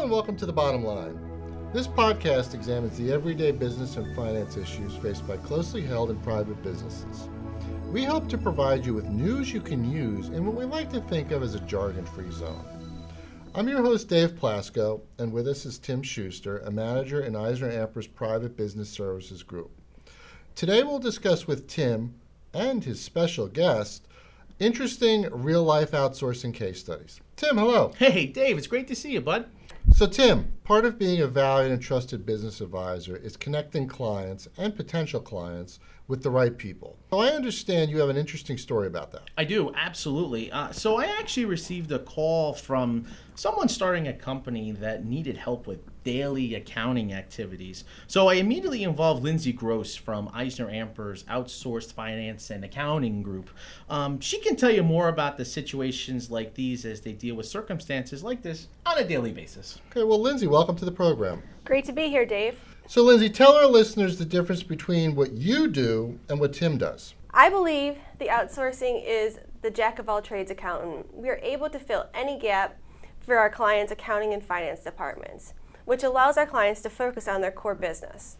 Hello and welcome to The Bottom Line. This podcast examines the everyday business and finance issues faced by closely held and private businesses. We hope to provide you with news you can use in what we like to think of as a jargon free zone. I'm your host, Dave Plasko, and with us is Tim Schuster, a manager in Eisner Amper's Private Business Services Group. Today we'll discuss with Tim and his special guest interesting real life outsourcing case studies. Tim, hello. Hey, Dave, it's great to see you, bud. So, Tim, part of being a valued and trusted business advisor is connecting clients and potential clients with the right people. So, I understand you have an interesting story about that. I do, absolutely. Uh, so, I actually received a call from someone starting a company that needed help with daily accounting activities. So, I immediately involved Lindsay Gross from Eisner Amper's outsourced finance and accounting group. Um, she can tell you more about the situations like these as they deal with circumstances like this on a daily basis. Okay, well, Lindsay, welcome to the program. Great to be here, Dave. So, Lindsay, tell our listeners the difference between what you do and what Tim does. I believe the outsourcing is the jack of all trades accountant. We are able to fill any gap for our clients' accounting and finance departments, which allows our clients to focus on their core business.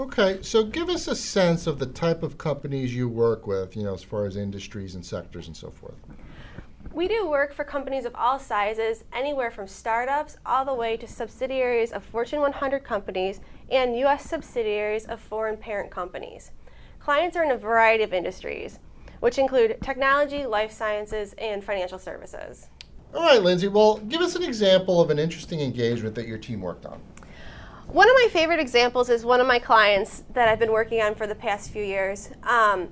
Okay, so give us a sense of the type of companies you work with, you know, as far as industries and sectors and so forth. We do work for companies of all sizes, anywhere from startups all the way to subsidiaries of Fortune 100 companies and U.S. subsidiaries of foreign parent companies. Clients are in a variety of industries, which include technology, life sciences, and financial services. All right, Lindsay, well, give us an example of an interesting engagement that your team worked on. One of my favorite examples is one of my clients that I've been working on for the past few years. Um,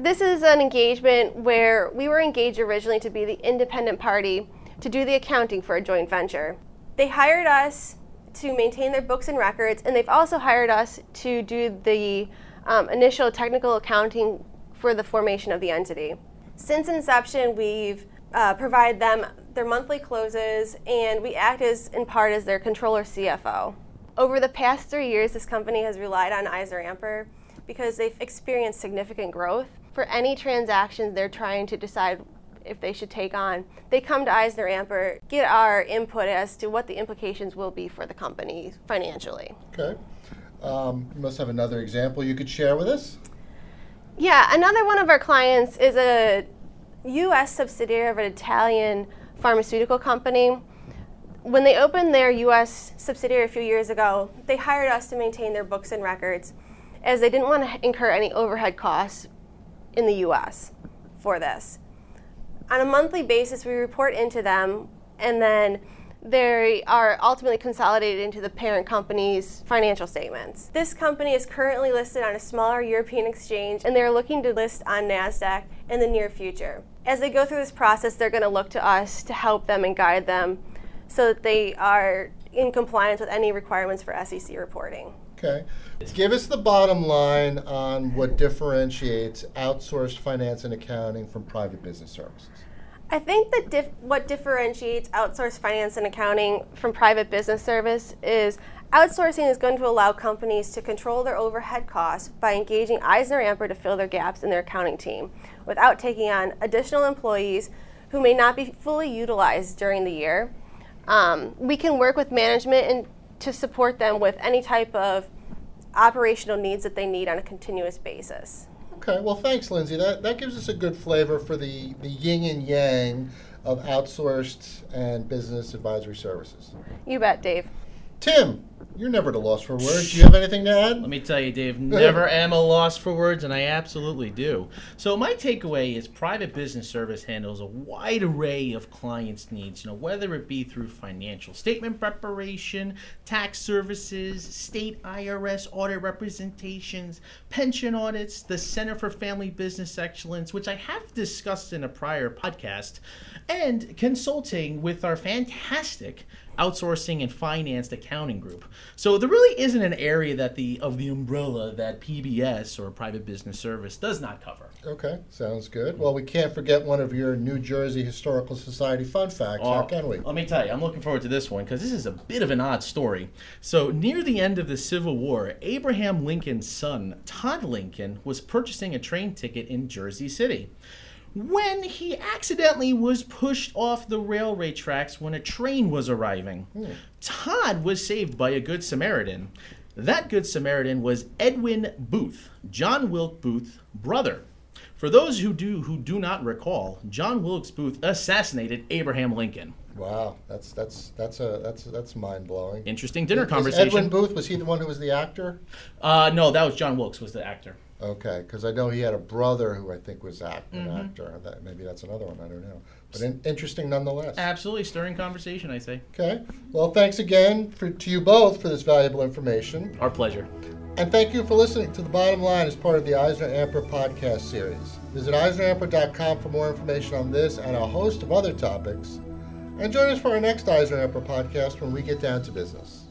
this is an engagement where we were engaged originally to be the independent party to do the accounting for a joint venture. They hired us to maintain their books and records, and they've also hired us to do the um, initial technical accounting for the formation of the entity. Since inception, we've uh, provided them their monthly closes, and we act as in part as their controller CFO. Over the past three years, this company has relied on Eisner Amper because they've experienced significant growth. For any transactions they're trying to decide if they should take on, they come to Eisner Amper, get our input as to what the implications will be for the company financially. Okay. Um, you must have another example you could share with us. Yeah, another one of our clients is a U.S. subsidiary of an Italian pharmaceutical company. When they opened their U.S. subsidiary a few years ago, they hired us to maintain their books and records as they didn't want to incur any overhead costs in the U.S. for this. On a monthly basis, we report into them, and then they are ultimately consolidated into the parent company's financial statements. This company is currently listed on a smaller European exchange, and they're looking to list on NASDAQ in the near future. As they go through this process, they're going to look to us to help them and guide them so that they are in compliance with any requirements for SEC reporting. Okay. Give us the bottom line on what differentiates outsourced finance and accounting from private business services. I think that dif- what differentiates outsourced finance and accounting from private business service is outsourcing is going to allow companies to control their overhead costs by engaging Eisner Amper to fill their gaps in their accounting team without taking on additional employees who may not be fully utilized during the year. Um, we can work with management and to support them with any type of operational needs that they need on a continuous basis. Okay, well, thanks, Lindsay. That, that gives us a good flavor for the, the yin and yang of outsourced and business advisory services. You bet, Dave. Tim, you're never at a loss for words. Do you have anything to add? Let me tell you, Dave, never am a loss for words, and I absolutely do. So my takeaway is private business service handles a wide array of clients' needs, you know, whether it be through financial statement preparation, tax services, state IRS audit representations, pension audits, the Center for Family Business Excellence, which I have discussed in a prior podcast, and consulting with our fantastic outsourcing and financed accounting group. So there really isn't an area that the of the umbrella that PBS or private business service does not cover. Okay, sounds good. Well, we can't forget one of your New Jersey Historical Society fun facts, how oh, can we? Let me tell you, I'm looking forward to this one because this is a bit of an odd story. So, near the end of the Civil War, Abraham Lincoln's son, Todd Lincoln, was purchasing a train ticket in Jersey City. When he accidentally was pushed off the railway tracks when a train was arriving. Todd was saved by a Good Samaritan. That Good Samaritan was Edwin Booth, John Wilkes Booth's brother. For those who do who do not recall, John Wilkes Booth assassinated Abraham Lincoln. Wow, that's that's that's a that's that's mind blowing. Interesting dinner conversation. Edwin Booth was he the one who was the actor? Uh, no, that was John Wilkes was the actor. Okay, because I know he had a brother who I think was act, an Mm-hmm. actor. That maybe that's another one. I don't know, but in, interesting nonetheless. Absolutely stirring conversation, I say. Okay. Well, thanks again for, to you both for this valuable information, Our pleasure. and thank you for listening to the Bottom Line as part of the Eisner Amper podcast series. Visit EisnerAmper.com for more information on this and a host of other topics, and join us for our next Eisner Amper podcast when we get down to business.